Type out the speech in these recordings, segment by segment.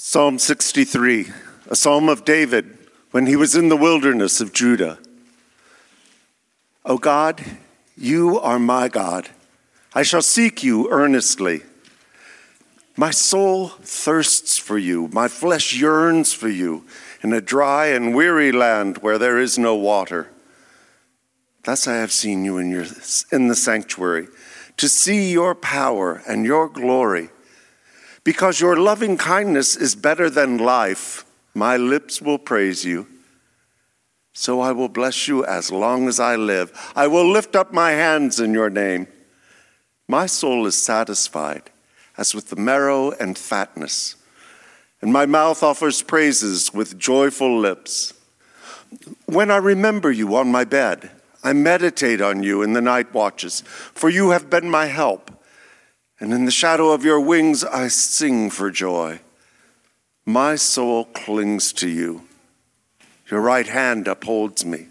Psalm 63, a psalm of David when he was in the wilderness of Judah. O God, you are my God. I shall seek you earnestly. My soul thirsts for you, my flesh yearns for you in a dry and weary land where there is no water. Thus I have seen you in, your, in the sanctuary, to see your power and your glory. Because your loving kindness is better than life, my lips will praise you. So I will bless you as long as I live. I will lift up my hands in your name. My soul is satisfied as with the marrow and fatness, and my mouth offers praises with joyful lips. When I remember you on my bed, I meditate on you in the night watches, for you have been my help and in the shadow of your wings I sing for joy. My soul clings to you. Your right hand upholds me.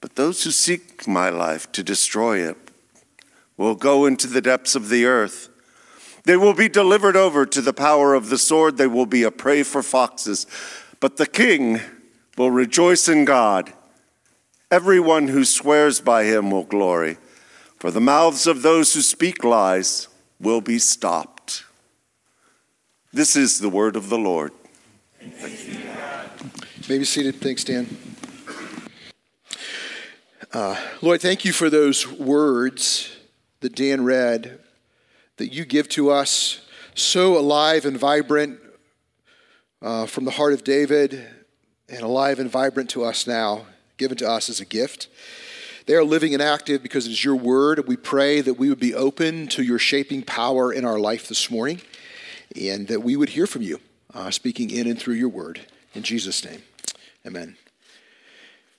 But those who seek my life to destroy it will go into the depths of the earth. They will be delivered over to the power of the sword. They will be a prey for foxes. But the king will rejoice in God. Everyone who swears by him will glory for the mouths of those who speak lies will be stopped. This is the word of the Lord. Maybe seated. Thanks, Dan. Uh, Lord, thank you for those words that Dan read that you give to us so alive and vibrant uh, from the heart of David and alive and vibrant to us now, given to us as a gift. They are living and active because it is your word. We pray that we would be open to your shaping power in our life this morning and that we would hear from you, uh, speaking in and through your word. In Jesus' name, amen.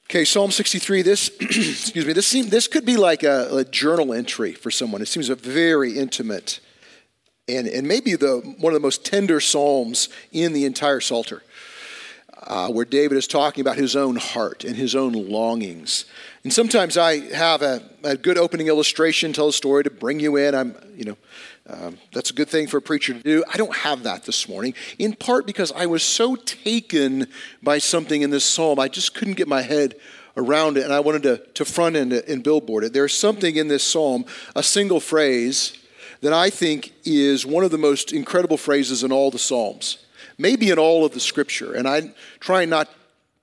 Okay, Psalm 63. This, excuse me. This seem, this could be like a, a, journal entry for someone. It seems a very intimate, and and maybe the one of the most tender psalms in the entire Psalter uh, where David is talking about his own heart and his own longings. And sometimes I have a, a good opening illustration, tell a story to bring you in. I'm, you know, um, that's a good thing for a preacher to do. I don't have that this morning, in part because I was so taken by something in this psalm, I just couldn't get my head around it, and I wanted to, to front end it and billboard it. There's something in this psalm, a single phrase, that I think is one of the most incredible phrases in all the psalms maybe in all of the scripture. And I try not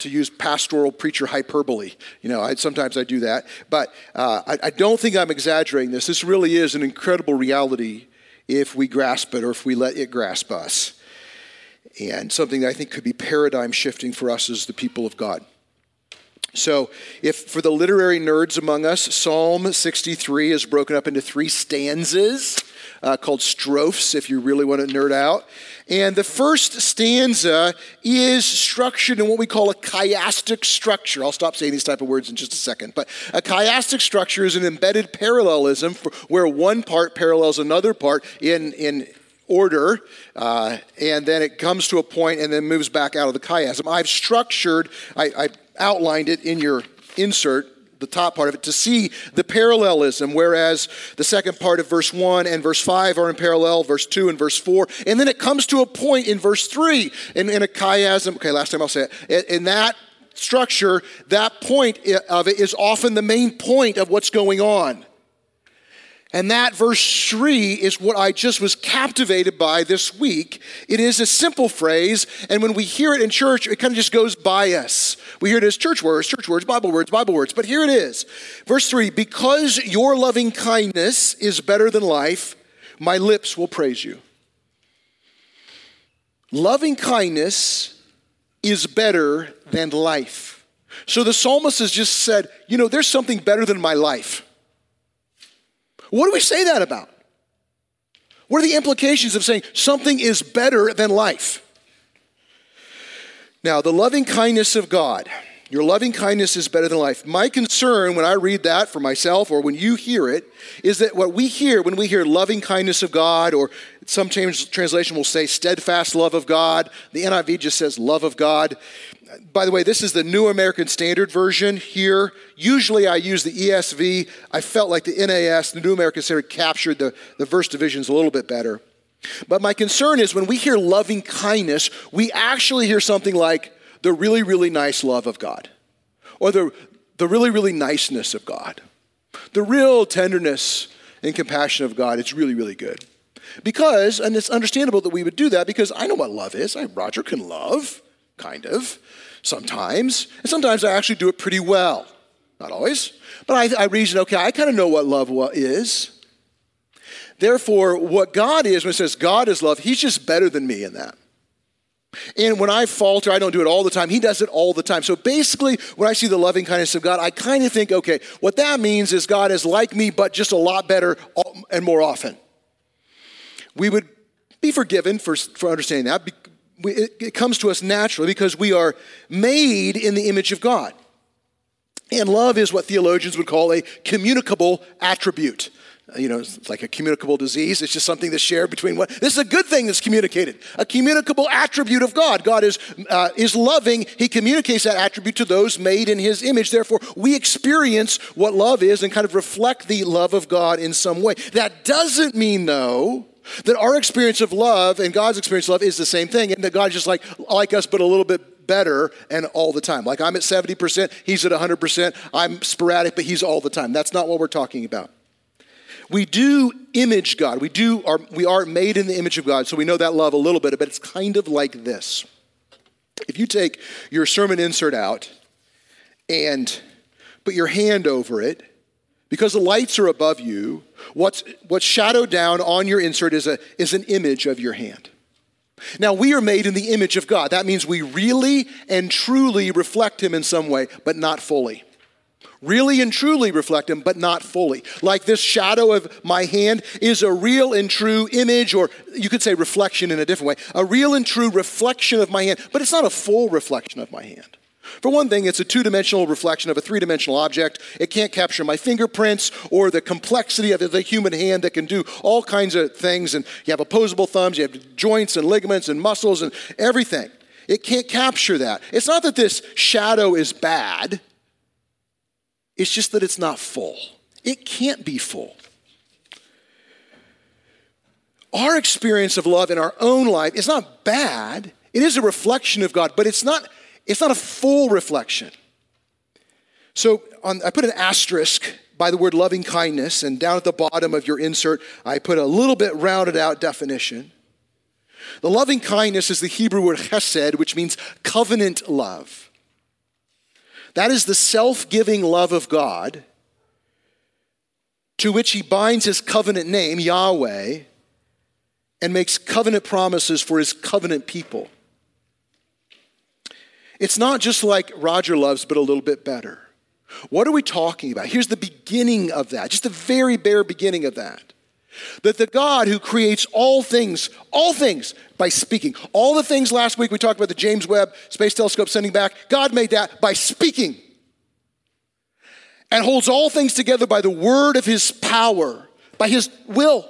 to use pastoral preacher hyperbole. You know, I, sometimes I do that. But uh, I, I don't think I'm exaggerating this. This really is an incredible reality if we grasp it or if we let it grasp us. And something that I think could be paradigm shifting for us as the people of God. So, if for the literary nerds among us, Psalm 63 is broken up into three stanzas uh, called strophes, if you really want to nerd out. And the first stanza is structured in what we call a chiastic structure. I'll stop saying these type of words in just a second. But a chiastic structure is an embedded parallelism where one part parallels another part in, in order, uh, and then it comes to a point and then moves back out of the chiasm. I've structured, I, I outlined it in your insert the top part of it to see the parallelism, whereas the second part of verse 1 and verse 5 are in parallel, verse 2 and verse 4. And then it comes to a point in verse 3 in, in a chiasm. Okay, last time I'll say it. In that structure, that point of it is often the main point of what's going on. And that verse 3 is what I just was captivated by this week. It is a simple phrase, and when we hear it in church, it kind of just goes by us. We hear it as church words, church words, Bible words, Bible words, but here it is. Verse 3 Because your loving kindness is better than life, my lips will praise you. Loving kindness is better than life. So the psalmist has just said, you know, there's something better than my life. What do we say that about? What are the implications of saying something is better than life? Now, the loving kindness of God, your loving kindness is better than life. My concern when I read that for myself or when you hear it is that what we hear when we hear loving kindness of God, or some translation will say steadfast love of God, the NIV just says love of God by the way, this is the New American Standard Version here. Usually I use the ESV. I felt like the NAS, the New American Standard, captured the, the verse divisions a little bit better. But my concern is when we hear loving kindness, we actually hear something like the really, really nice love of God, or the, the really, really niceness of God, the real tenderness and compassion of God. It's really, really good. Because, and it's understandable that we would do that because I know what love is. I, Roger can love, kind of, sometimes. And sometimes I actually do it pretty well. Not always. But I, I reason, okay, I kind of know what love is. Therefore, what God is, when it says God is love, He's just better than me in that. And when I falter, I don't do it all the time. He does it all the time. So basically, when I see the loving kindness of God, I kind of think, okay, what that means is God is like me, but just a lot better and more often. We would be forgiven for, for understanding that. It, comes to us naturally because we are made in the image of God. And love is what theologians would call a communicable attribute. You know, it's like a communicable disease. It's just something that's shared between what. This is a good thing that's communicated. A communicable attribute of God. God is, uh, is loving. He communicates that attribute to those made in His image. Therefore, we experience what love is and kind of reflect the love of God in some way. That doesn't mean, though, that our experience of love and God's experience of love is the same thing, and that God's just like like us, but a little bit better and all the time. Like I'm at 70%, he's at 100%. I'm sporadic, but he's all the time. That's not what we're talking about. We do image God. We do are we are made in the image of God, so we know that love a little bit, but it's kind of like this. If you take your sermon insert out and put your hand over it, because the lights are above you, what's, what's shadowed down on your insert is, a, is an image of your hand. Now, we are made in the image of God. That means we really and truly reflect Him in some way, but not fully. Really and truly reflect Him, but not fully. Like this shadow of my hand is a real and true image, or you could say reflection in a different way, a real and true reflection of my hand, but it's not a full reflection of my hand. For one thing, it's a two dimensional reflection of a three dimensional object. It can't capture my fingerprints or the complexity of the human hand that can do all kinds of things. And you have opposable thumbs, you have joints and ligaments and muscles and everything. It can't capture that. It's not that this shadow is bad, it's just that it's not full. It can't be full. Our experience of love in our own life is not bad. It is a reflection of God, but it's not it's not a full reflection. So on, I put an asterisk by the word loving kindness, and down at the bottom of your insert, I put a little bit rounded out definition. The loving kindness is the Hebrew word chesed, which means covenant love. That is the self giving love of God to which he binds his covenant name, Yahweh, and makes covenant promises for his covenant people. It's not just like Roger loves, but a little bit better. What are we talking about? Here's the beginning of that, just the very bare beginning of that. That the God who creates all things, all things by speaking. All the things last week we talked about the James Webb Space Telescope sending back, God made that by speaking. And holds all things together by the word of his power, by his will.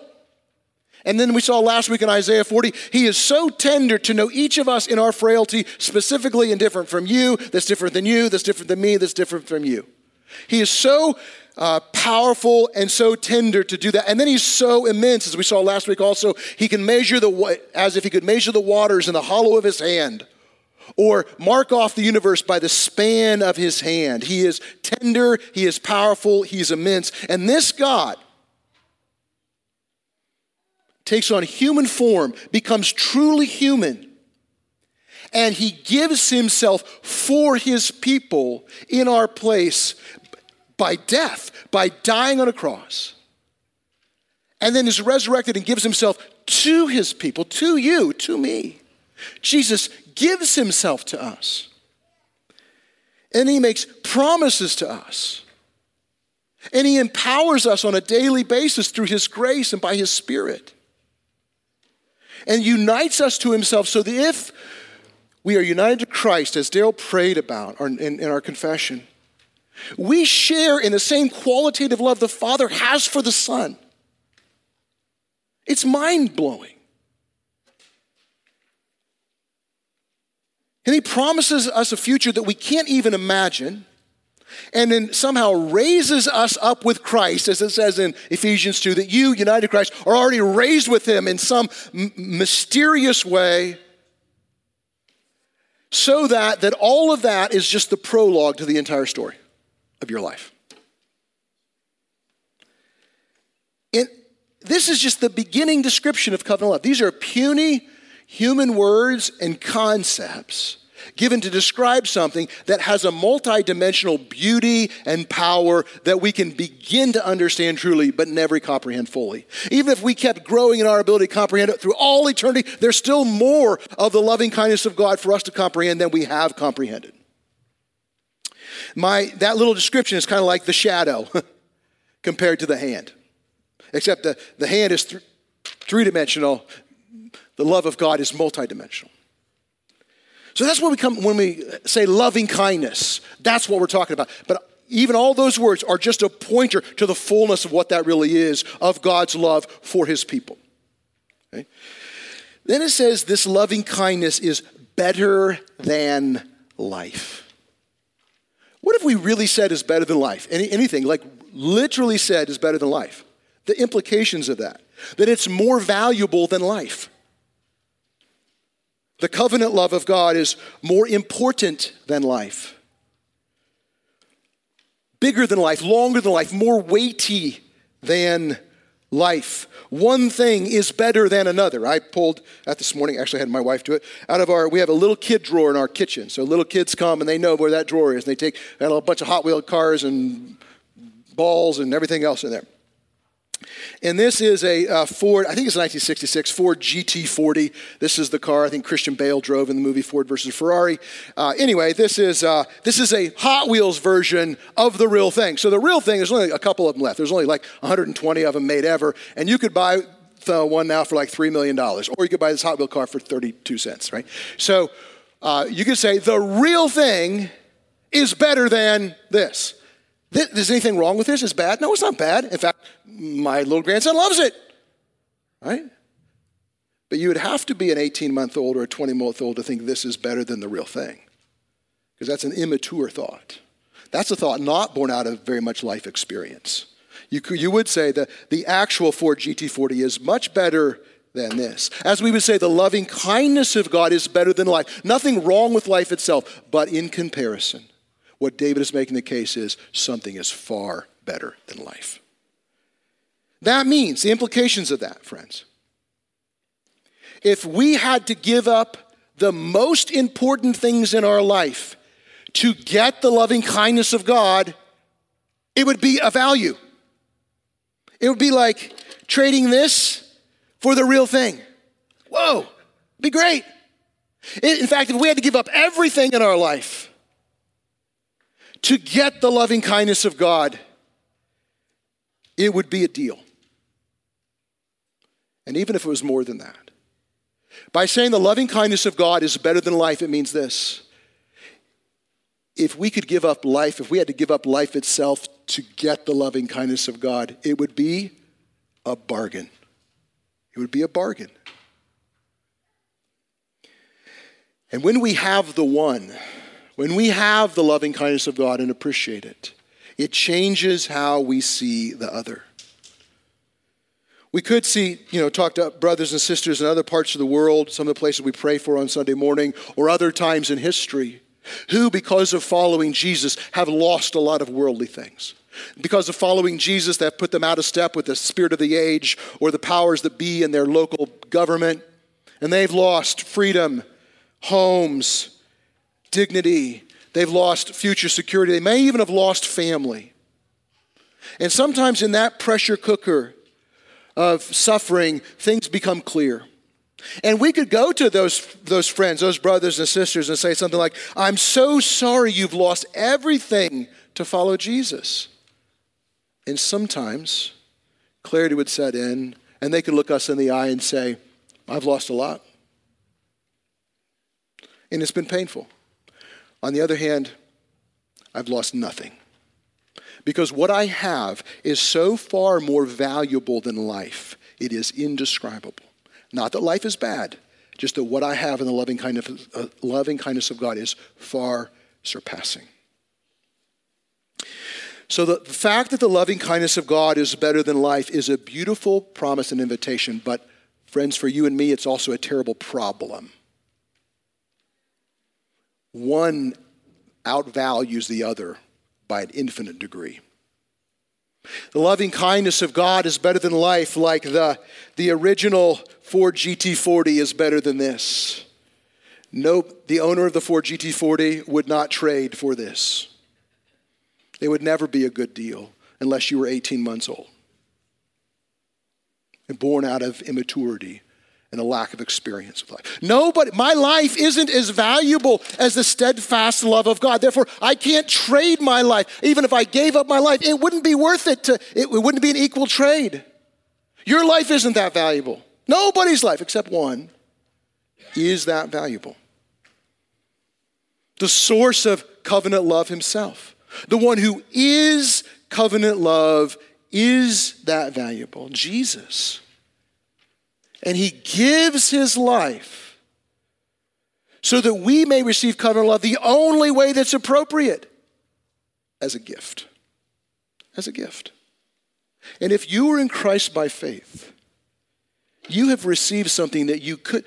And then we saw last week in Isaiah 40, he is so tender to know each of us in our frailty, specifically and different from you, that's different than you, that's different than me, that's different from you. He is so uh, powerful and so tender to do that. And then he's so immense, as we saw last week also, he can measure the, as if he could measure the waters in the hollow of his hand or mark off the universe by the span of his hand. He is tender, he is powerful, he's immense. And this God, takes on human form, becomes truly human, and he gives himself for his people in our place by death, by dying on a cross. And then is resurrected and gives himself to his people, to you, to me. Jesus gives himself to us. And he makes promises to us. And he empowers us on a daily basis through his grace and by his spirit and unites us to himself so that if we are united to Christ, as Dale prayed about in, in our confession, we share in the same qualitative love the Father has for the Son. It's mind blowing. And He promises us a future that we can't even imagine, and then somehow raises us up with Christ, as it says in Ephesians 2, that you, united Christ, are already raised with him in some m- mysterious way, so that, that all of that is just the prologue to the entire story of your life. And this is just the beginning description of covenant love. These are puny human words and concepts given to describe something that has a multidimensional beauty and power that we can begin to understand truly but never comprehend fully. Even if we kept growing in our ability to comprehend it through all eternity, there's still more of the loving kindness of God for us to comprehend than we have comprehended. My, that little description is kind of like the shadow compared to the hand, except the, the hand is th- three dimensional, the love of God is multidimensional. So that's what we come when we say loving kindness. That's what we're talking about. But even all those words are just a pointer to the fullness of what that really is of God's love for his people. Okay? Then it says this loving kindness is better than life. What if we really said is better than life? Any, anything, like literally said is better than life. The implications of that, that it's more valuable than life. The covenant love of God is more important than life, bigger than life, longer than life, more weighty than life. One thing is better than another. I pulled that this morning, actually, had my wife do it. Out of our, we have a little kid drawer in our kitchen. So little kids come and they know where that drawer is. And they take a bunch of Hot Wheel cars and balls and everything else in there. And this is a uh, Ford, I think it's a 1966 Ford GT40. This is the car I think Christian Bale drove in the movie Ford versus Ferrari. Uh, anyway, this is, uh, this is a Hot Wheels version of the real thing. So the real thing, there's only a couple of them left. There's only like 120 of them made ever. And you could buy the one now for like $3 million. Or you could buy this Hot Wheel car for 32 cents, right? So uh, you could say the real thing is better than this. Is anything wrong with this? Is bad? No, it's not bad. In fact, my little grandson loves it. Right? But you would have to be an 18 month old or a 20 month old to think this is better than the real thing. Because that's an immature thought. That's a thought not born out of very much life experience. You, could, you would say that the actual Ford GT40 is much better than this. As we would say, the loving kindness of God is better than life. Nothing wrong with life itself, but in comparison. What David is making the case is something is far better than life. That means the implications of that, friends. If we had to give up the most important things in our life to get the loving kindness of God, it would be a value. It would be like trading this for the real thing. Whoa, be great. In fact, if we had to give up everything in our life to get the loving kindness of God, it would be a deal. And even if it was more than that. By saying the loving kindness of God is better than life, it means this. If we could give up life, if we had to give up life itself to get the loving kindness of God, it would be a bargain. It would be a bargain. And when we have the one, when we have the loving kindness of God and appreciate it, it changes how we see the other. We could see, you know, talk to brothers and sisters in other parts of the world, some of the places we pray for on Sunday morning, or other times in history, who, because of following Jesus, have lost a lot of worldly things. Because of following Jesus, have put them out of step with the spirit of the age or the powers that be in their local government, and they've lost freedom, homes, dignity. They've lost future security. They may even have lost family. And sometimes in that pressure cooker of suffering, things become clear. And we could go to those, those friends, those brothers and sisters, and say something like, I'm so sorry you've lost everything to follow Jesus. And sometimes clarity would set in, and they could look us in the eye and say, I've lost a lot. And it's been painful. On the other hand, I've lost nothing. Because what I have is so far more valuable than life. It is indescribable. Not that life is bad, just that what I have in the loving kindness, uh, loving kindness of God is far surpassing. So, the fact that the loving kindness of God is better than life is a beautiful promise and invitation, but, friends, for you and me, it's also a terrible problem. One outvalues the other by an infinite degree. The loving kindness of God is better than life, like the, the original Ford GT40 is better than this. Nope, the owner of the Ford GT40 would not trade for this. It would never be a good deal unless you were 18 months old and born out of immaturity and a lack of experience of life. Nobody, my life isn't as valuable as the steadfast love of God. Therefore, I can't trade my life. Even if I gave up my life, it wouldn't be worth it to, it wouldn't be an equal trade. Your life isn't that valuable. Nobody's life, except one, is that valuable. The source of covenant love himself. The one who is covenant love is that valuable, Jesus. And he gives his life so that we may receive covenant love the only way that's appropriate as a gift. As a gift. And if you are in Christ by faith, you have received something that you could,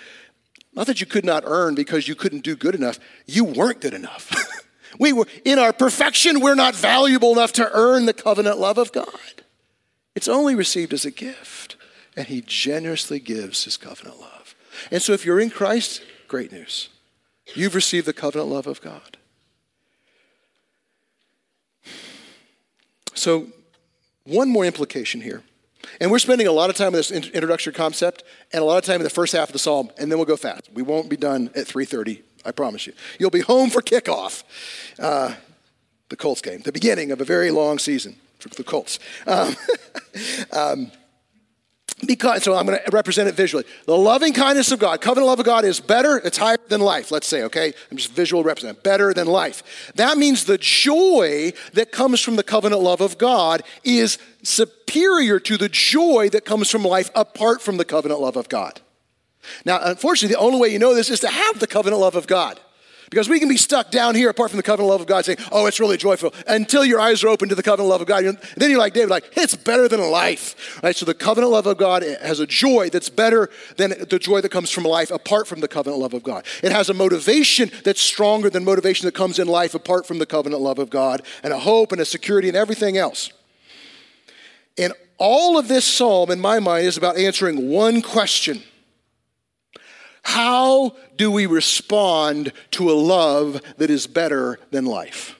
not that you could not earn because you couldn't do good enough, you weren't good enough. We were, in our perfection, we're not valuable enough to earn the covenant love of God. It's only received as a gift, and He generously gives His covenant love. And so, if you're in Christ, great news. You've received the covenant love of God. So, one more implication here. And we're spending a lot of time in this introductory concept and a lot of time in the first half of the psalm, and then we'll go fast. We won't be done at 3:30 I promise you. You'll be home for kickoff, uh, the Colts game, the beginning of a very long season for the Colts. Um, um, because, so I'm going to represent it visually. The loving kindness of God, covenant love of God is better, it's higher than life, let's say, okay? I'm just visual represent, better than life. That means the joy that comes from the covenant love of God is superior to the joy that comes from life apart from the covenant love of God. Now, unfortunately, the only way you know this is to have the covenant love of God. Because we can be stuck down here apart from the covenant love of God saying, oh, it's really joyful, until your eyes are open to the covenant love of God. And then you're like David, like, it's better than life. Right? So the covenant love of God has a joy that's better than the joy that comes from life apart from the covenant love of God. It has a motivation that's stronger than motivation that comes in life apart from the covenant love of God, and a hope and a security and everything else. And all of this psalm, in my mind, is about answering one question how do we respond to a love that is better than life?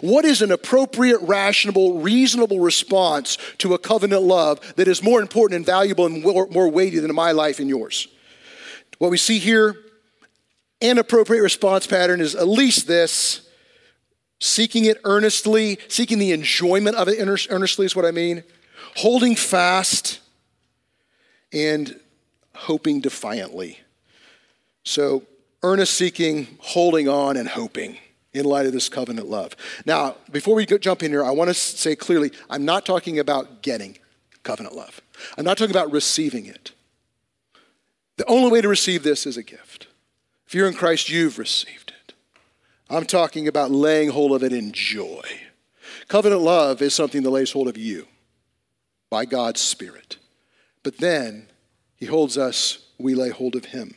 What is an appropriate, rational, reasonable response to a covenant love that is more important and valuable and more, weighty than my life and yours? What we see here, an appropriate response pattern is at least this seeking it earnestly, seeking the enjoyment of it earnestly is what I mean, holding fast, and hoping defiantly. So, earnest seeking, holding on, and hoping in light of this covenant love. Now, before we jump in here, I want to say clearly I'm not talking about getting covenant love, I'm not talking about receiving it. The only way to receive this is a gift. If you're in Christ, you've received it. I'm talking about laying hold of it in joy. Covenant love is something that lays hold of you by God's Spirit. But then he holds us, we lay hold of him.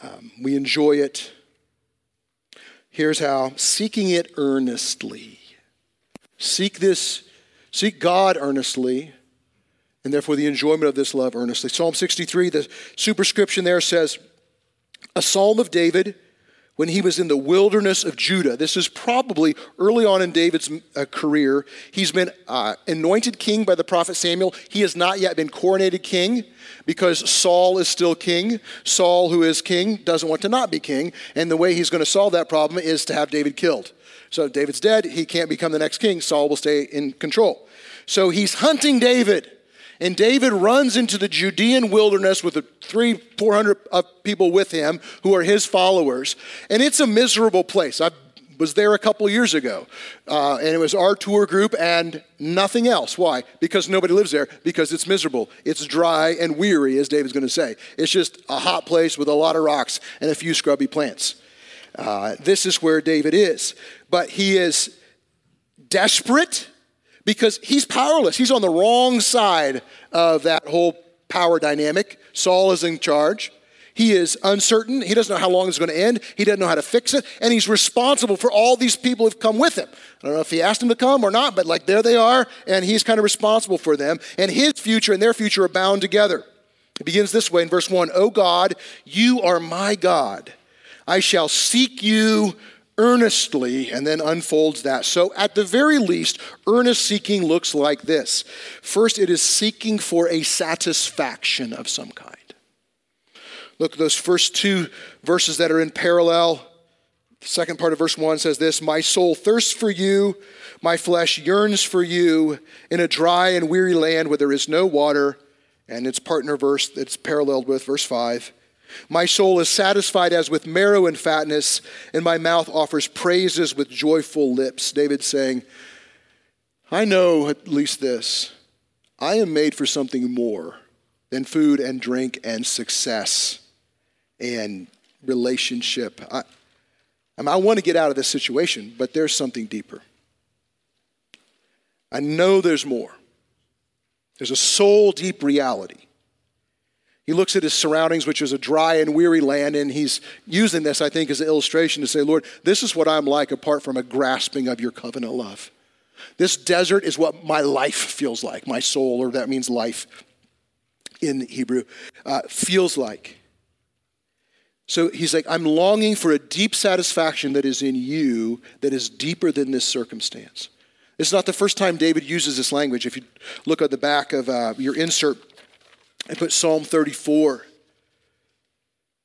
Um, we enjoy it. Here's how seeking it earnestly. Seek this, seek God earnestly, and therefore the enjoyment of this love earnestly. Psalm 63, the superscription there says, A psalm of David when he was in the wilderness of Judah. This is probably early on in David's uh, career. He's been uh, anointed king by the prophet Samuel. He has not yet been coronated king because Saul is still king. Saul, who is king, doesn't want to not be king. And the way he's going to solve that problem is to have David killed. So David's dead. He can't become the next king. Saul will stay in control. So he's hunting David. And David runs into the Judean wilderness with three, four hundred people with him who are his followers. And it's a miserable place. I was there a couple years ago, uh, and it was our tour group and nothing else. Why? Because nobody lives there, because it's miserable. It's dry and weary, as David's going to say. It's just a hot place with a lot of rocks and a few scrubby plants. Uh, this is where David is. But he is desperate because he's powerless. He's on the wrong side of that whole power dynamic. Saul is in charge. He is uncertain. He doesn't know how long it's going to end. He doesn't know how to fix it. And he's responsible for all these people who've come with him. I don't know if he asked them to come or not, but like there they are, and he's kind of responsible for them. And his future and their future are bound together. It begins this way in verse 1 O God, you are my God. I shall seek you earnestly, and then unfolds that. So, at the very least, earnest seeking looks like this first, it is seeking for a satisfaction of some kind. Look those first two verses that are in parallel. The second part of verse 1 says this My soul thirsts for you, my flesh yearns for you in a dry and weary land where there is no water. And its partner verse that's paralleled with verse 5. My soul is satisfied as with marrow and fatness, and my mouth offers praises with joyful lips. David saying, I know at least this I am made for something more than food and drink and success and relationship. I, I, mean, I want to get out of this situation, but there's something deeper. I know there's more. There's a soul deep reality. He looks at his surroundings, which is a dry and weary land, and he's using this, I think, as an illustration to say, Lord, this is what I'm like apart from a grasping of your covenant love. This desert is what my life feels like, my soul, or that means life in Hebrew, uh, feels like. So he's like, I'm longing for a deep satisfaction that is in you that is deeper than this circumstance. It's not the first time David uses this language. If you look at the back of uh, your insert, I put Psalm 34.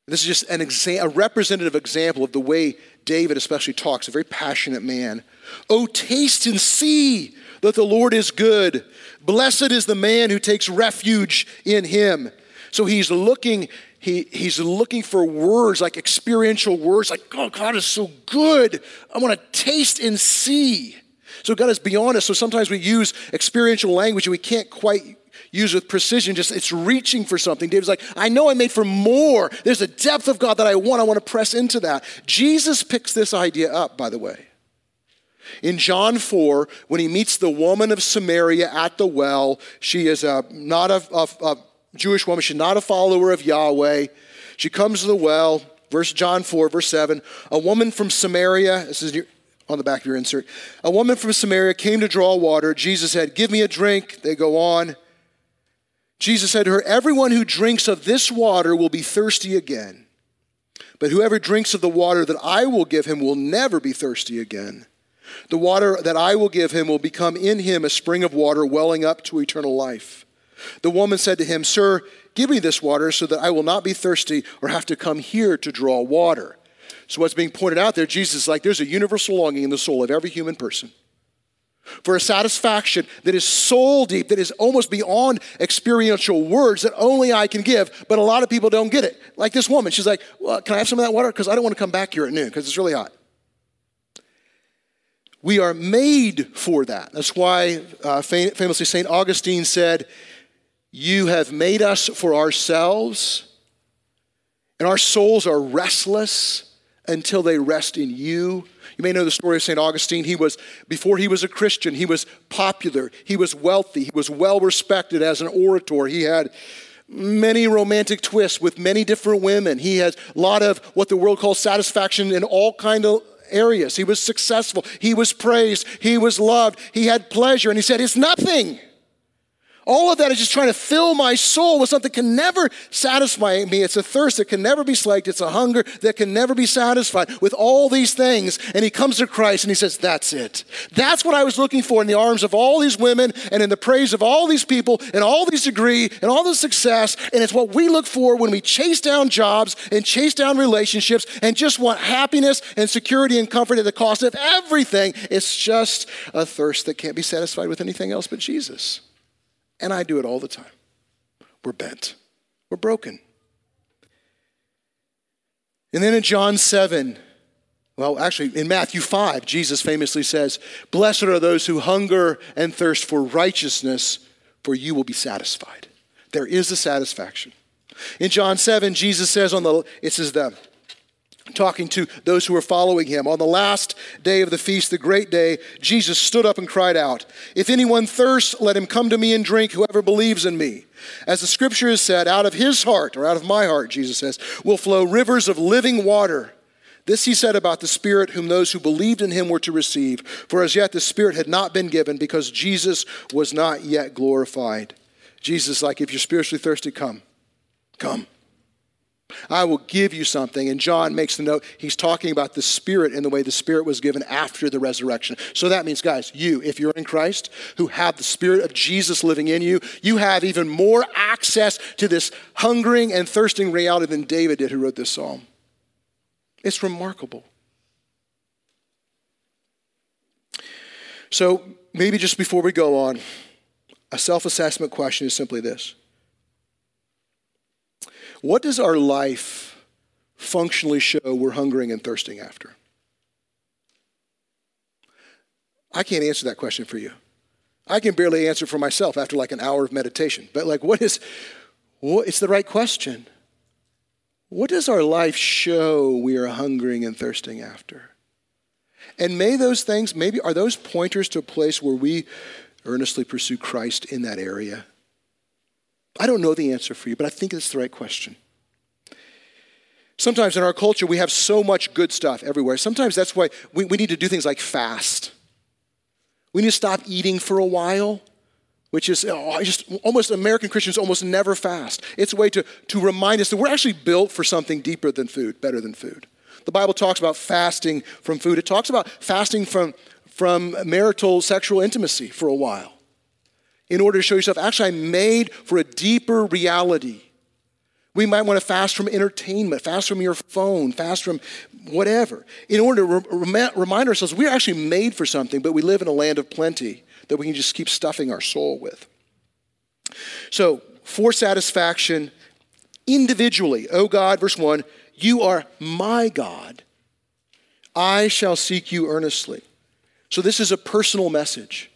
This is just an exa- a representative example of the way David especially talks, a very passionate man. Oh, taste and see that the Lord is good. Blessed is the man who takes refuge in him. So he's looking he, he's looking for words like experiential words like, oh, God is so good. I want to taste and see. So God is beyond us. So sometimes we use experiential language and we can't quite use with precision. Just it's reaching for something. David's like, I know I'm made for more. There's a depth of God that I want. I want to press into that. Jesus picks this idea up, by the way. In John 4, when he meets the woman of Samaria at the well, she is a, not a, a, a Jewish woman. She's not a follower of Yahweh. She comes to the well, verse John 4, verse 7. A woman from Samaria, this is on the back of your insert. A woman from Samaria came to draw water. Jesus said, Give me a drink. They go on. Jesus said to her, Everyone who drinks of this water will be thirsty again. But whoever drinks of the water that I will give him will never be thirsty again. The water that I will give him will become in him a spring of water welling up to eternal life. The woman said to him, Sir, give me this water so that I will not be thirsty or have to come here to draw water. So, what's being pointed out there, Jesus is like, there's a universal longing in the soul of every human person for a satisfaction that is soul deep, that is almost beyond experiential words that only I can give, but a lot of people don't get it. Like this woman, she's like, well, Can I have some of that water? Because I don't want to come back here at noon because it's really hot. We are made for that. That's why uh, famously St. Augustine said, you have made us for ourselves, and our souls are restless until they rest in you. You may know the story of St. Augustine. He was, before he was a Christian, he was popular, he was wealthy, he was well respected as an orator. He had many romantic twists with many different women. He had a lot of what the world calls satisfaction in all kind of areas. He was successful, he was praised, he was loved, he had pleasure, and he said, It's nothing all of that is just trying to fill my soul with something that can never satisfy me. It's a thirst that can never be slaked. It's a hunger that can never be satisfied with all these things. And he comes to Christ and he says, That's it. That's what I was looking for in the arms of all these women and in the praise of all these people and all these degree and all this success. And it's what we look for when we chase down jobs and chase down relationships and just want happiness and security and comfort at the cost of everything. It's just a thirst that can't be satisfied with anything else but Jesus. And I do it all the time. We're bent, we're broken. And then in John 7, well, actually, in Matthew 5, Jesus famously says, Blessed are those who hunger and thirst for righteousness, for you will be satisfied. There is a satisfaction. In John 7, Jesus says on the, it says the talking to those who were following him. On the last day of the feast, the great day, Jesus stood up and cried out, If anyone thirsts, let him come to me and drink, whoever believes in me. As the scripture has said, out of his heart, or out of my heart, Jesus says, will flow rivers of living water. This he said about the Spirit, whom those who believed in him were to receive. For as yet the Spirit had not been given because Jesus was not yet glorified. Jesus, like, if you're spiritually thirsty, come. Come. I will give you something. And John makes the note, he's talking about the Spirit and the way the Spirit was given after the resurrection. So that means, guys, you, if you're in Christ, who have the Spirit of Jesus living in you, you have even more access to this hungering and thirsting reality than David did, who wrote this psalm. It's remarkable. So maybe just before we go on, a self assessment question is simply this what does our life functionally show we're hungering and thirsting after? I can't answer that question for you. I can barely answer for myself after like an hour of meditation. But like, what is, what, it's the right question. What does our life show we are hungering and thirsting after? And may those things, maybe, are those pointers to a place where we earnestly pursue Christ in that area? I don't know the answer for you, but I think it's the right question. Sometimes in our culture, we have so much good stuff everywhere. Sometimes that's why we, we need to do things like fast. We need to stop eating for a while, which is oh, just almost American Christians almost never fast. It's a way to, to remind us that we're actually built for something deeper than food, better than food. The Bible talks about fasting from food, it talks about fasting from, from marital sexual intimacy for a while in order to show yourself, actually, I'm made for a deeper reality. We might want to fast from entertainment, fast from your phone, fast from whatever, in order to re- remind ourselves we're actually made for something, but we live in a land of plenty that we can just keep stuffing our soul with. So, for satisfaction, individually, oh God, verse 1, you are my God. I shall seek you earnestly. So, this is a personal message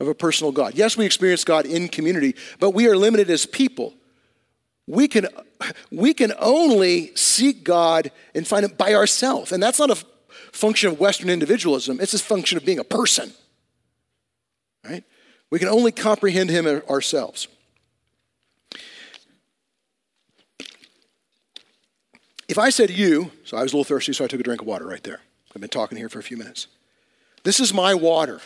of a personal God. Yes, we experience God in community, but we are limited as people. We can, we can only seek God and find Him by ourselves. And that's not a function of Western individualism, it's a function of being a person. Right? We can only comprehend Him ourselves. If I said to you, so I was a little thirsty, so I took a drink of water right there. I've been talking here for a few minutes. This is my water.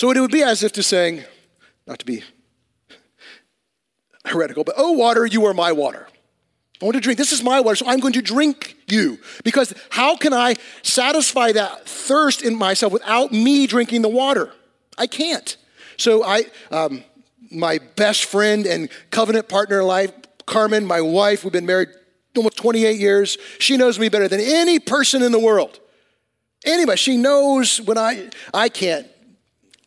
So it would be as if to saying, not to be heretical, but oh, water, you are my water. I want to drink. This is my water, so I'm going to drink you. Because how can I satisfy that thirst in myself without me drinking the water? I can't. So I, um, my best friend and covenant partner in life, Carmen, my wife, we've been married almost 28 years. She knows me better than any person in the world. Anybody, she knows when I, I can't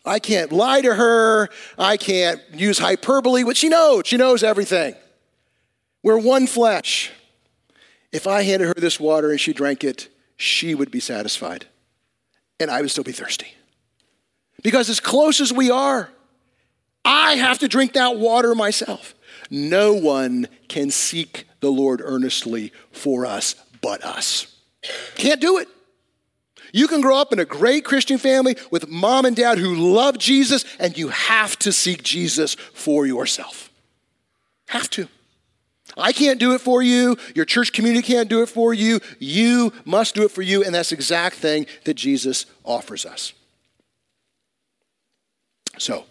I can't lie to her. I can't use hyperbole, but she knows. She knows everything. We're one flesh. If I handed her this water and she drank it, she would be satisfied. And I would still be thirsty. Because as close as we are, I have to drink that water myself. No one can seek the Lord earnestly for us but us. Can't do it. You can grow up in a great Christian family with mom and dad who love Jesus, and you have to seek Jesus for yourself. Have to. I can't do it for you. Your church community can't do it for you. You must do it for you, and that's the exact thing that Jesus offers us. So,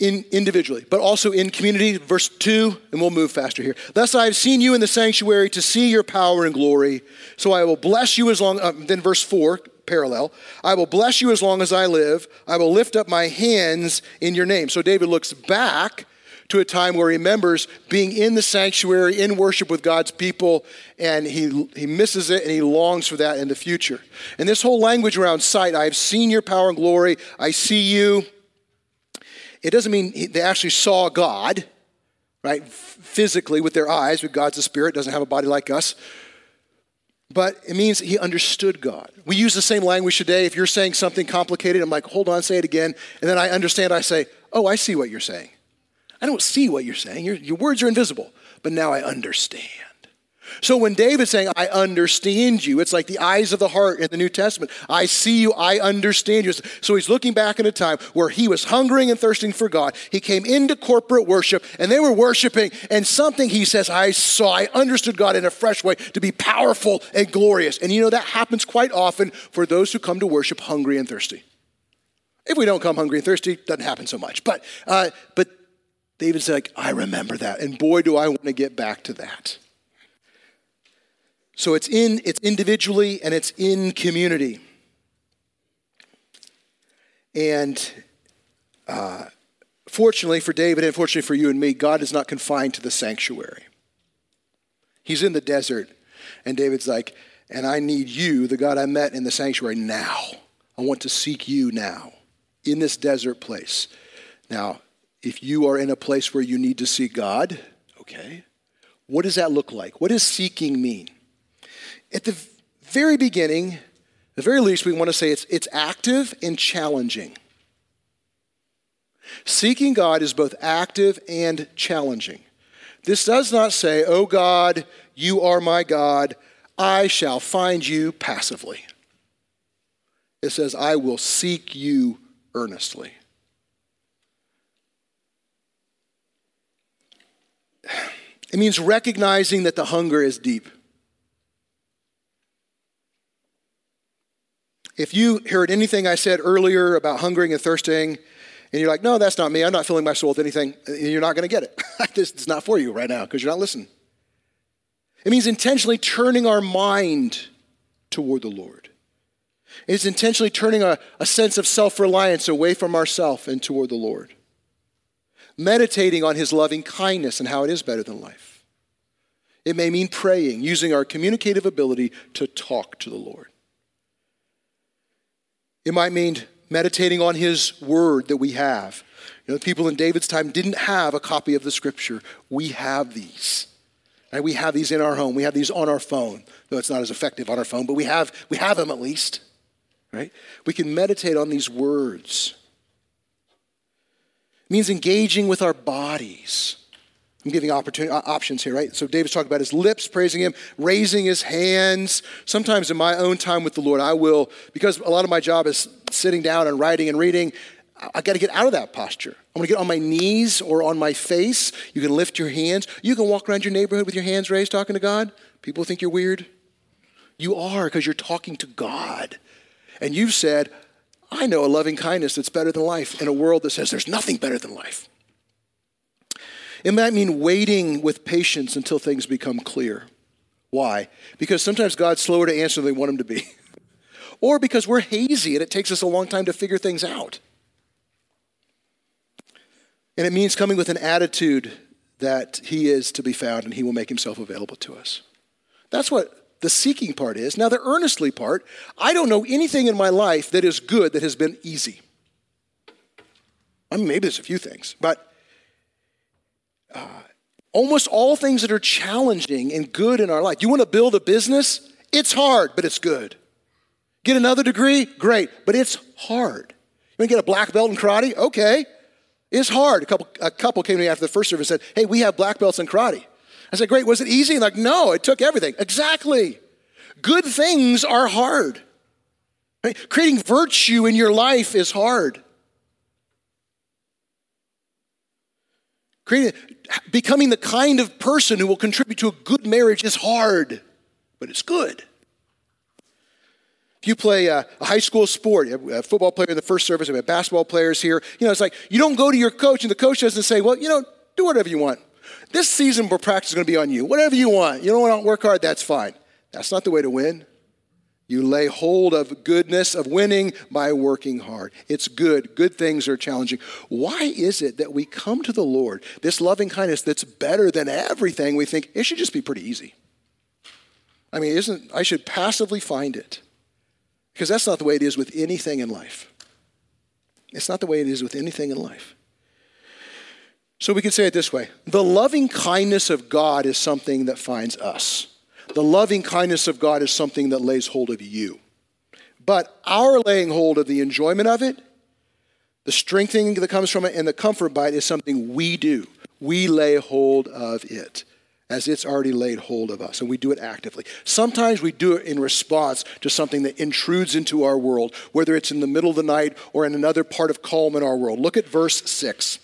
in individually, but also in community. Verse 2, and we'll move faster here. Thus I have seen you in the sanctuary to see your power and glory. So I will bless you as long, uh, then verse 4, parallel. I will bless you as long as I live. I will lift up my hands in your name. So David looks back to a time where he remembers being in the sanctuary, in worship with God's people, and he, he misses it and he longs for that in the future. And this whole language around sight I have seen your power and glory. I see you. It doesn't mean they actually saw God, right, physically with their eyes, but God's a spirit, doesn't have a body like us. But it means he understood God. We use the same language today. If you're saying something complicated, I'm like, hold on, say it again. And then I understand, I say, oh, I see what you're saying. I don't see what you're saying. Your, your words are invisible, but now I understand. So when David's saying, I understand you, it's like the eyes of the heart in the New Testament. I see you, I understand you. So he's looking back in a time where he was hungering and thirsting for God. He came into corporate worship and they were worshiping, and something he says, I saw, I understood God in a fresh way to be powerful and glorious. And you know, that happens quite often for those who come to worship hungry and thirsty. If we don't come hungry and thirsty, it doesn't happen so much. But, uh, but David's like, I remember that. And boy, do I want to get back to that. So it's in, it's individually and it's in community. And uh, fortunately for David and fortunately for you and me, God is not confined to the sanctuary. He's in the desert. And David's like, and I need you, the God I met in the sanctuary, now. I want to seek you now in this desert place. Now, if you are in a place where you need to see God, okay, what does that look like? What does seeking mean? At the very beginning, the very least, we want to say it's, it's active and challenging. Seeking God is both active and challenging. This does not say, Oh God, you are my God, I shall find you passively. It says, I will seek you earnestly. It means recognizing that the hunger is deep. If you heard anything I said earlier about hungering and thirsting, and you're like, no, that's not me, I'm not filling my soul with anything, you're not going to get it. it's not for you right now because you're not listening. It means intentionally turning our mind toward the Lord. It's intentionally turning a, a sense of self reliance away from ourself and toward the Lord meditating on his loving kindness and how it is better than life. It may mean praying, using our communicative ability to talk to the Lord. It might mean meditating on his word that we have. You know, people in David's time didn't have a copy of the scripture. We have these. Right? We have these in our home. We have these on our phone, though it's not as effective on our phone, but we have, we have them at least. Right? We can meditate on these words. It means engaging with our bodies. I'm giving options here, right? So David's talking about his lips praising him, raising his hands. Sometimes in my own time with the Lord, I will, because a lot of my job is sitting down and writing and reading, I got to get out of that posture. I'm going to get on my knees or on my face. You can lift your hands. You can walk around your neighborhood with your hands raised talking to God. People think you're weird. You are because you're talking to God. And you've said, I know a loving kindness that's better than life in a world that says there's nothing better than life. It might mean waiting with patience until things become clear. Why? Because sometimes God's slower to answer than we want him to be. or because we're hazy and it takes us a long time to figure things out. And it means coming with an attitude that he is to be found and he will make himself available to us. That's what the seeking part is. Now, the earnestly part, I don't know anything in my life that is good that has been easy. I mean, maybe there's a few things, but almost all things that are challenging and good in our life. You want to build a business? It's hard, but it's good. Get another degree? Great, but it's hard. You want to get a black belt in karate? Okay. It's hard. A couple, a couple came to me after the first service and said, Hey, we have black belts in karate. I said, Great, was it easy? like, no, it took everything. Exactly. Good things are hard. Right? Creating virtue in your life is hard. Creating, becoming the kind of person who will contribute to a good marriage is hard, but it's good. If you play a, high school sport, a football player in the first service, we have basketball players here, you know, it's like you don't go to your coach and the coach doesn't say, well, you know, do whatever you want. This season practice is going to be on you. Whatever you want. You don't want to work hard, that's fine. That's not the way to win. You lay hold of goodness, of winning by working hard. It's good. Good things are challenging. Why is it that we come to the Lord, this loving kindness that's better than everything, we think it should just be pretty easy? I mean, isn't I should passively find it. Because that's not the way it is with anything in life. It's not the way it is with anything in life. So we can say it this way the loving kindness of God is something that finds us. The loving kindness of God is something that lays hold of you. But our laying hold of the enjoyment of it, the strengthening that comes from it, and the comfort by it is something we do. We lay hold of it. as it's already laid hold of us, and we do it actively. Sometimes we do it in response to something that intrudes into our world, whether it's in the middle of the night or in another part of calm in our world. Look at verse 6.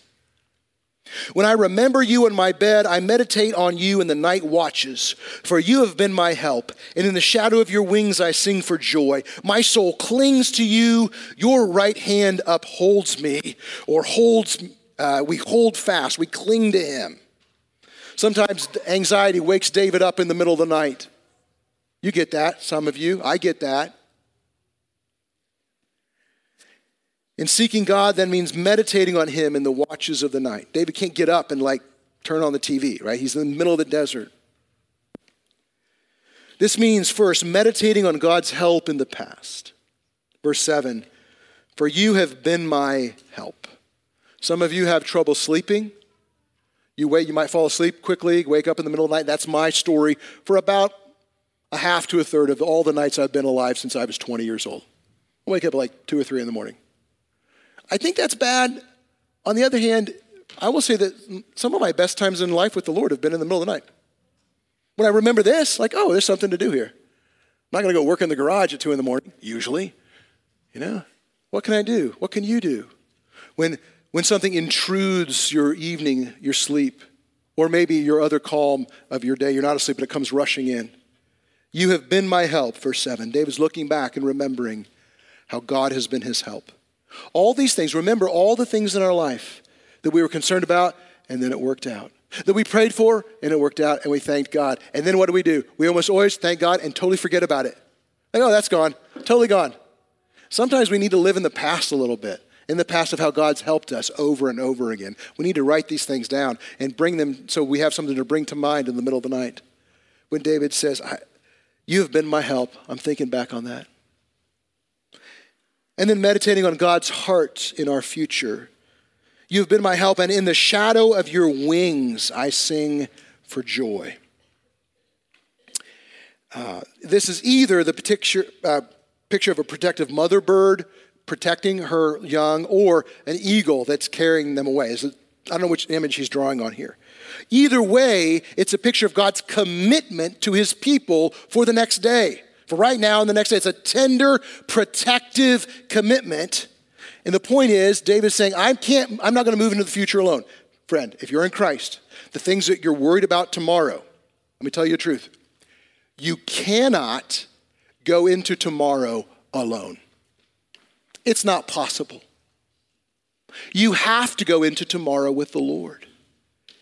When I remember you in my bed, I meditate on you in the night watches, for you have been my help, and in the shadow of your wings I sing for joy. My soul clings to you, your right hand upholds me, or holds, uh, we hold fast, we cling to him. Sometimes anxiety wakes David up in the middle of the night. You get that, some of you. I get that. And seeking God then means meditating on Him in the watches of the night. David can't get up and like turn on the TV, right? He's in the middle of the desert. This means first meditating on God's help in the past. Verse 7 For you have been my help. Some of you have trouble sleeping. You wait, you might fall asleep quickly, wake up in the middle of the night. That's my story for about a half to a third of all the nights I've been alive since I was 20 years old. I wake up at like 2 or 3 in the morning. I think that's bad. On the other hand, I will say that some of my best times in life with the Lord have been in the middle of the night. When I remember this, like, oh, there's something to do here. I'm not going to go work in the garage at 2 in the morning, usually. You know, what can I do? What can you do? When when something intrudes your evening, your sleep, or maybe your other calm of your day, you're not asleep, but it comes rushing in. You have been my help, verse 7. David's looking back and remembering how God has been his help. All these things, remember all the things in our life that we were concerned about, and then it worked out. That we prayed for, and it worked out, and we thanked God. And then what do we do? We almost always thank God and totally forget about it. Like, oh, that's gone, totally gone. Sometimes we need to live in the past a little bit in the past of how God's helped us over and over again. We need to write these things down and bring them so we have something to bring to mind in the middle of the night. When David says, You have been my help, I'm thinking back on that. And then meditating on God's heart in our future. You have been my help, and in the shadow of your wings I sing for joy. Uh, this is either the picture, uh, picture of a protective mother bird protecting her young or an eagle that's carrying them away. I don't know which image he's drawing on here. Either way, it's a picture of God's commitment to his people for the next day. For right now and the next day, it's a tender, protective commitment. And the point is, David's saying, I can't, I'm not going to move into the future alone. Friend, if you're in Christ, the things that you're worried about tomorrow, let me tell you the truth. You cannot go into tomorrow alone. It's not possible. You have to go into tomorrow with the Lord.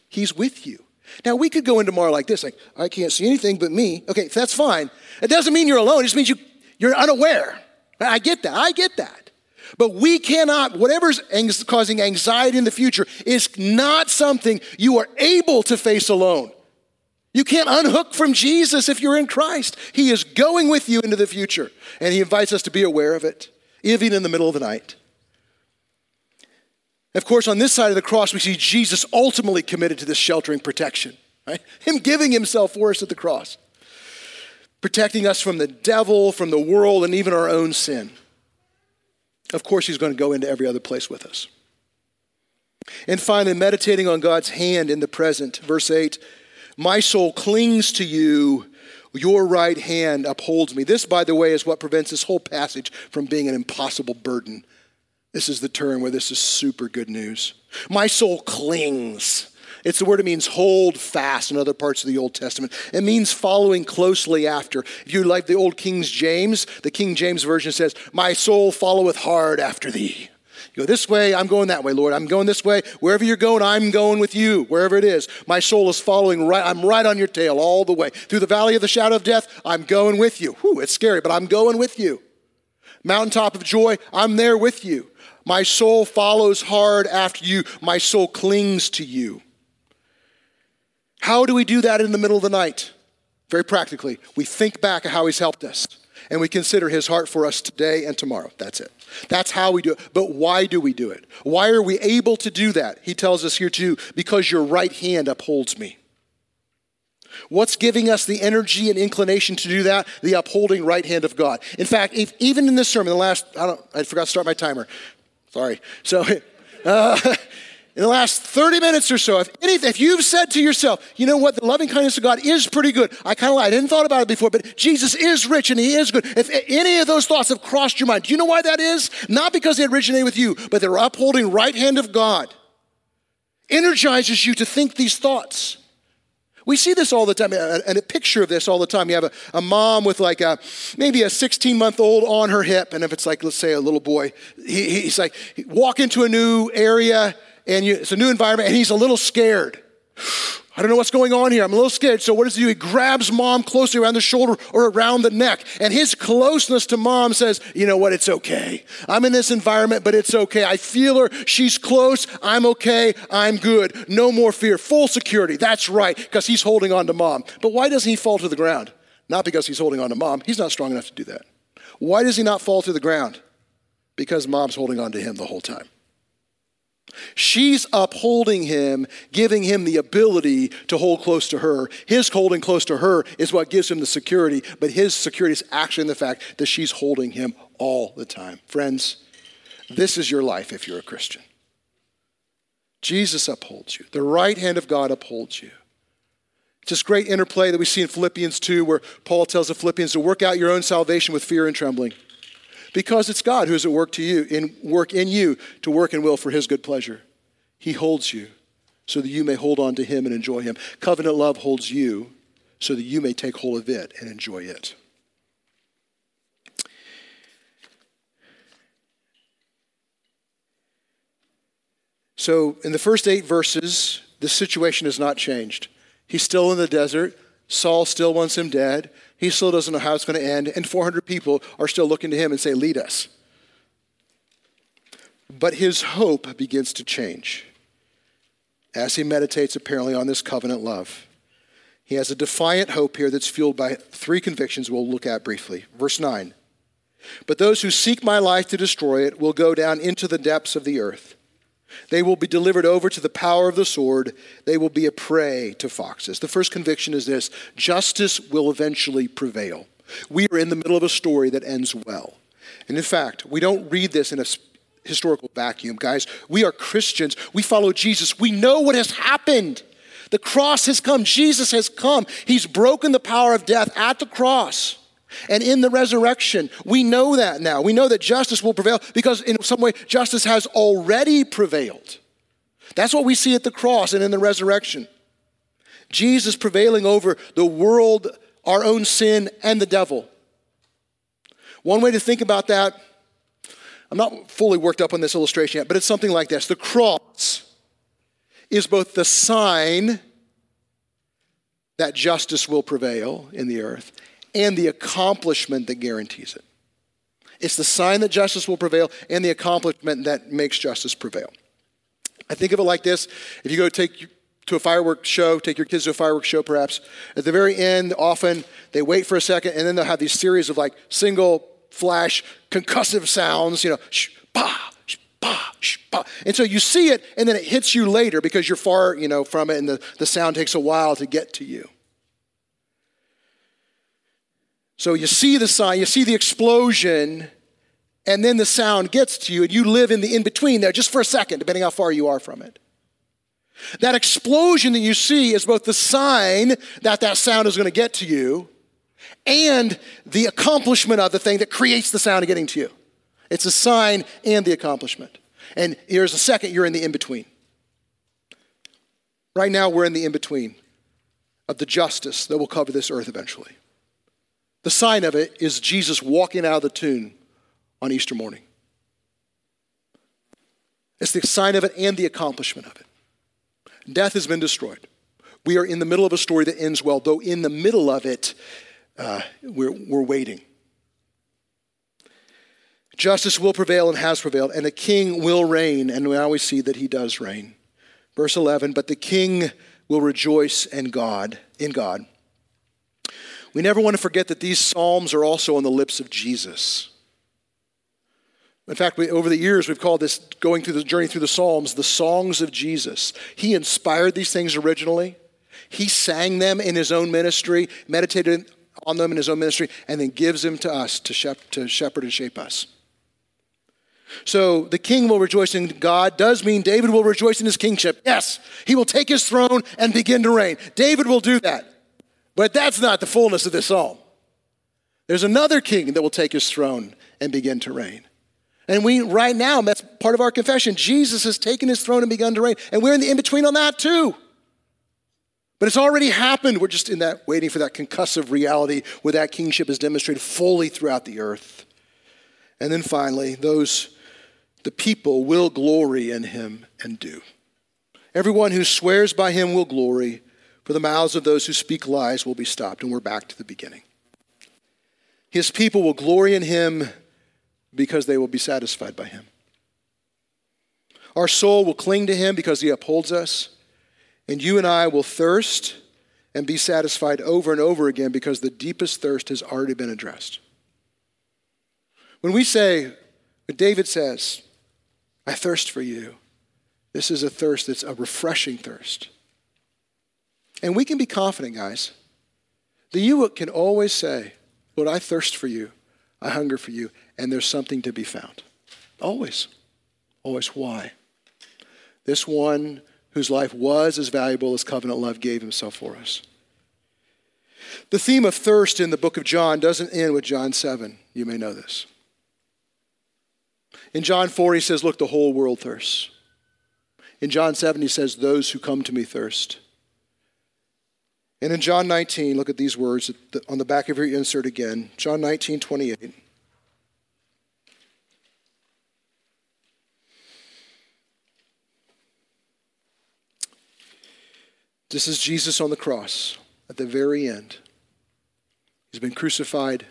He's with you. Now, we could go in tomorrow like this, like, I can't see anything but me. Okay, that's fine. It doesn't mean you're alone, it just means you, you're unaware. I get that. I get that. But we cannot, whatever's causing anxiety in the future is not something you are able to face alone. You can't unhook from Jesus if you're in Christ. He is going with you into the future, and He invites us to be aware of it even in the middle of the night. Of course, on this side of the cross, we see Jesus ultimately committed to this sheltering protection, right? Him giving himself for us at the cross, protecting us from the devil, from the world, and even our own sin. Of course, he's going to go into every other place with us. And finally, meditating on God's hand in the present. Verse 8 My soul clings to you your right hand upholds me. This, by the way, is what prevents this whole passage from being an impossible burden. This is the term where this is super good news. My soul clings. It's the word it means hold fast in other parts of the Old Testament. It means following closely after. If you like the old King James, the King James Version says, My soul followeth hard after thee. You go this way, I'm going that way, Lord. I'm going this way. Wherever you're going, I'm going with you, wherever it is. My soul is following right. I'm right on your tail all the way. Through the valley of the shadow of death, I'm going with you. Whew, it's scary, but I'm going with you. Mountaintop of joy, I'm there with you. My soul follows hard after you. My soul clings to you. How do we do that in the middle of the night? Very practically, we think back of how he's helped us and we consider his heart for us today and tomorrow. That's it. That's how we do it. But why do we do it? Why are we able to do that? He tells us here too, because your right hand upholds me. What's giving us the energy and inclination to do that? The upholding right hand of God. In fact, if, even in this sermon, the last, I don't, I forgot to start my timer. Sorry. So, uh, in the last 30 minutes or so, if anything, if you've said to yourself, you know what, the loving kindness of God is pretty good. I kind of I didn't thought about it before, but Jesus is rich and he is good. If any of those thoughts have crossed your mind, do you know why that is? Not because they originate with you, but they're upholding right hand of God. Energizes you to think these thoughts. We see this all the time, and a picture of this all the time. You have a, a mom with like a maybe a 16 month old on her hip, and if it's like, let's say, a little boy, he, he's like, walk into a new area, and you, it's a new environment, and he's a little scared. I don't know what's going on here. I'm a little scared. So what does he do? He grabs mom closely around the shoulder or around the neck. And his closeness to mom says, you know what? It's okay. I'm in this environment, but it's okay. I feel her. She's close. I'm okay. I'm good. No more fear. Full security. That's right, because he's holding on to mom. But why doesn't he fall to the ground? Not because he's holding on to mom. He's not strong enough to do that. Why does he not fall to the ground? Because mom's holding on to him the whole time. She's upholding him, giving him the ability to hold close to her. His holding close to her is what gives him the security, but his security is actually in the fact that she's holding him all the time. Friends, this is your life if you're a Christian. Jesus upholds you, the right hand of God upholds you. It's this great interplay that we see in Philippians 2, where Paul tells the Philippians to work out your own salvation with fear and trembling because it's God who is at work to you in work in you to work and will for his good pleasure. He holds you so that you may hold on to him and enjoy him. Covenant love holds you so that you may take hold of it and enjoy it. So, in the first eight verses, the situation has not changed. He's still in the desert. Saul still wants him dead. He still doesn't know how it's going to end. And 400 people are still looking to him and say, Lead us. But his hope begins to change as he meditates apparently on this covenant love. He has a defiant hope here that's fueled by three convictions we'll look at briefly. Verse 9 But those who seek my life to destroy it will go down into the depths of the earth. They will be delivered over to the power of the sword. They will be a prey to foxes. The first conviction is this justice will eventually prevail. We are in the middle of a story that ends well. And in fact, we don't read this in a historical vacuum, guys. We are Christians. We follow Jesus. We know what has happened. The cross has come. Jesus has come. He's broken the power of death at the cross. And in the resurrection, we know that now. We know that justice will prevail because, in some way, justice has already prevailed. That's what we see at the cross and in the resurrection. Jesus prevailing over the world, our own sin, and the devil. One way to think about that, I'm not fully worked up on this illustration yet, but it's something like this The cross is both the sign that justice will prevail in the earth and the accomplishment that guarantees it. It's the sign that justice will prevail and the accomplishment that makes justice prevail. I think of it like this if you go take to a fireworks show, take your kids to a fireworks show perhaps, at the very end, often they wait for a second and then they'll have these series of like single flash concussive sounds, you know, sh, bah, bah, bah. And so you see it and then it hits you later because you're far, you know, from it and the, the sound takes a while to get to you. So you see the sign, you see the explosion, and then the sound gets to you, and you live in the in between there just for a second, depending how far you are from it. That explosion that you see is both the sign that that sound is going to get to you and the accomplishment of the thing that creates the sound of getting to you. It's a sign and the accomplishment. And here's a second, you're in the in between. Right now, we're in the in between of the justice that will cover this earth eventually. The sign of it is Jesus walking out of the tomb on Easter morning. It's the sign of it and the accomplishment of it. Death has been destroyed. We are in the middle of a story that ends well, though in the middle of it, uh, we're, we're waiting. Justice will prevail and has prevailed, and the king will reign, and now we see that he does reign. Verse 11, but the king will rejoice in God, in God. We never want to forget that these Psalms are also on the lips of Jesus. In fact, we, over the years, we've called this going through the journey through the Psalms the songs of Jesus. He inspired these things originally. He sang them in his own ministry, meditated on them in his own ministry, and then gives them to us to, shep- to shepherd and shape us. So the king will rejoice in God does mean David will rejoice in his kingship. Yes, he will take his throne and begin to reign. David will do that. But that's not the fullness of this all. There's another king that will take his throne and begin to reign. And we, right now, that's part of our confession. Jesus has taken his throne and begun to reign. And we're in the in between on that too. But it's already happened. We're just in that, waiting for that concussive reality where that kingship is demonstrated fully throughout the earth. And then finally, those, the people will glory in him and do. Everyone who swears by him will glory, for the mouths of those who speak lies will be stopped. And we're back to the beginning. His people will glory in him because they will be satisfied by him. Our soul will cling to him because he upholds us. And you and I will thirst and be satisfied over and over again because the deepest thirst has already been addressed. When we say, when David says, I thirst for you, this is a thirst that's a refreshing thirst. And we can be confident, guys, that you can always say, Lord, I thirst for you, I hunger for you, and there's something to be found. Always. Always. Why? This one whose life was as valuable as covenant love gave himself for us. The theme of thirst in the book of John doesn't end with John 7. You may know this. In John 4, he says, Look, the whole world thirsts. In John 7, he says, Those who come to me thirst. And in John 19, look at these words on the back of your insert again. John 19, 28. This is Jesus on the cross at the very end. He's been crucified.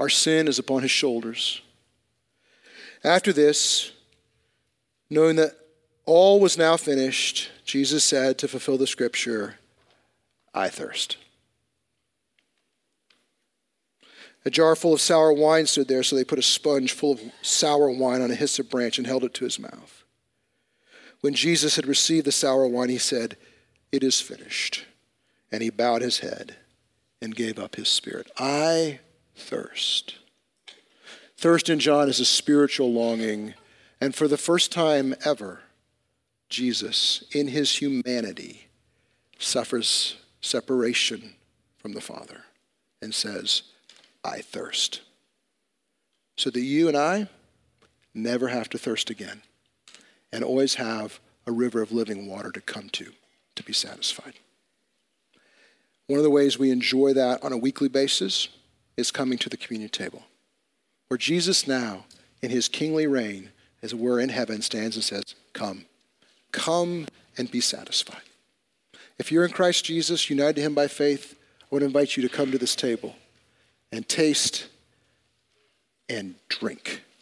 Our sin is upon his shoulders. After this, knowing that all was now finished, Jesus said to fulfill the scripture, I thirst. A jar full of sour wine stood there, so they put a sponge full of sour wine on a hyssop branch and held it to his mouth. When Jesus had received the sour wine, he said, It is finished. And he bowed his head and gave up his spirit. I thirst. Thirst in John is a spiritual longing. And for the first time ever, Jesus, in his humanity, suffers separation from the Father and says, I thirst. So that you and I never have to thirst again and always have a river of living water to come to to be satisfied. One of the ways we enjoy that on a weekly basis is coming to the communion table, where Jesus now, in his kingly reign, as we're in heaven, stands and says, Come, come and be satisfied. If you're in Christ Jesus, united to him by faith, I would invite you to come to this table and taste and drink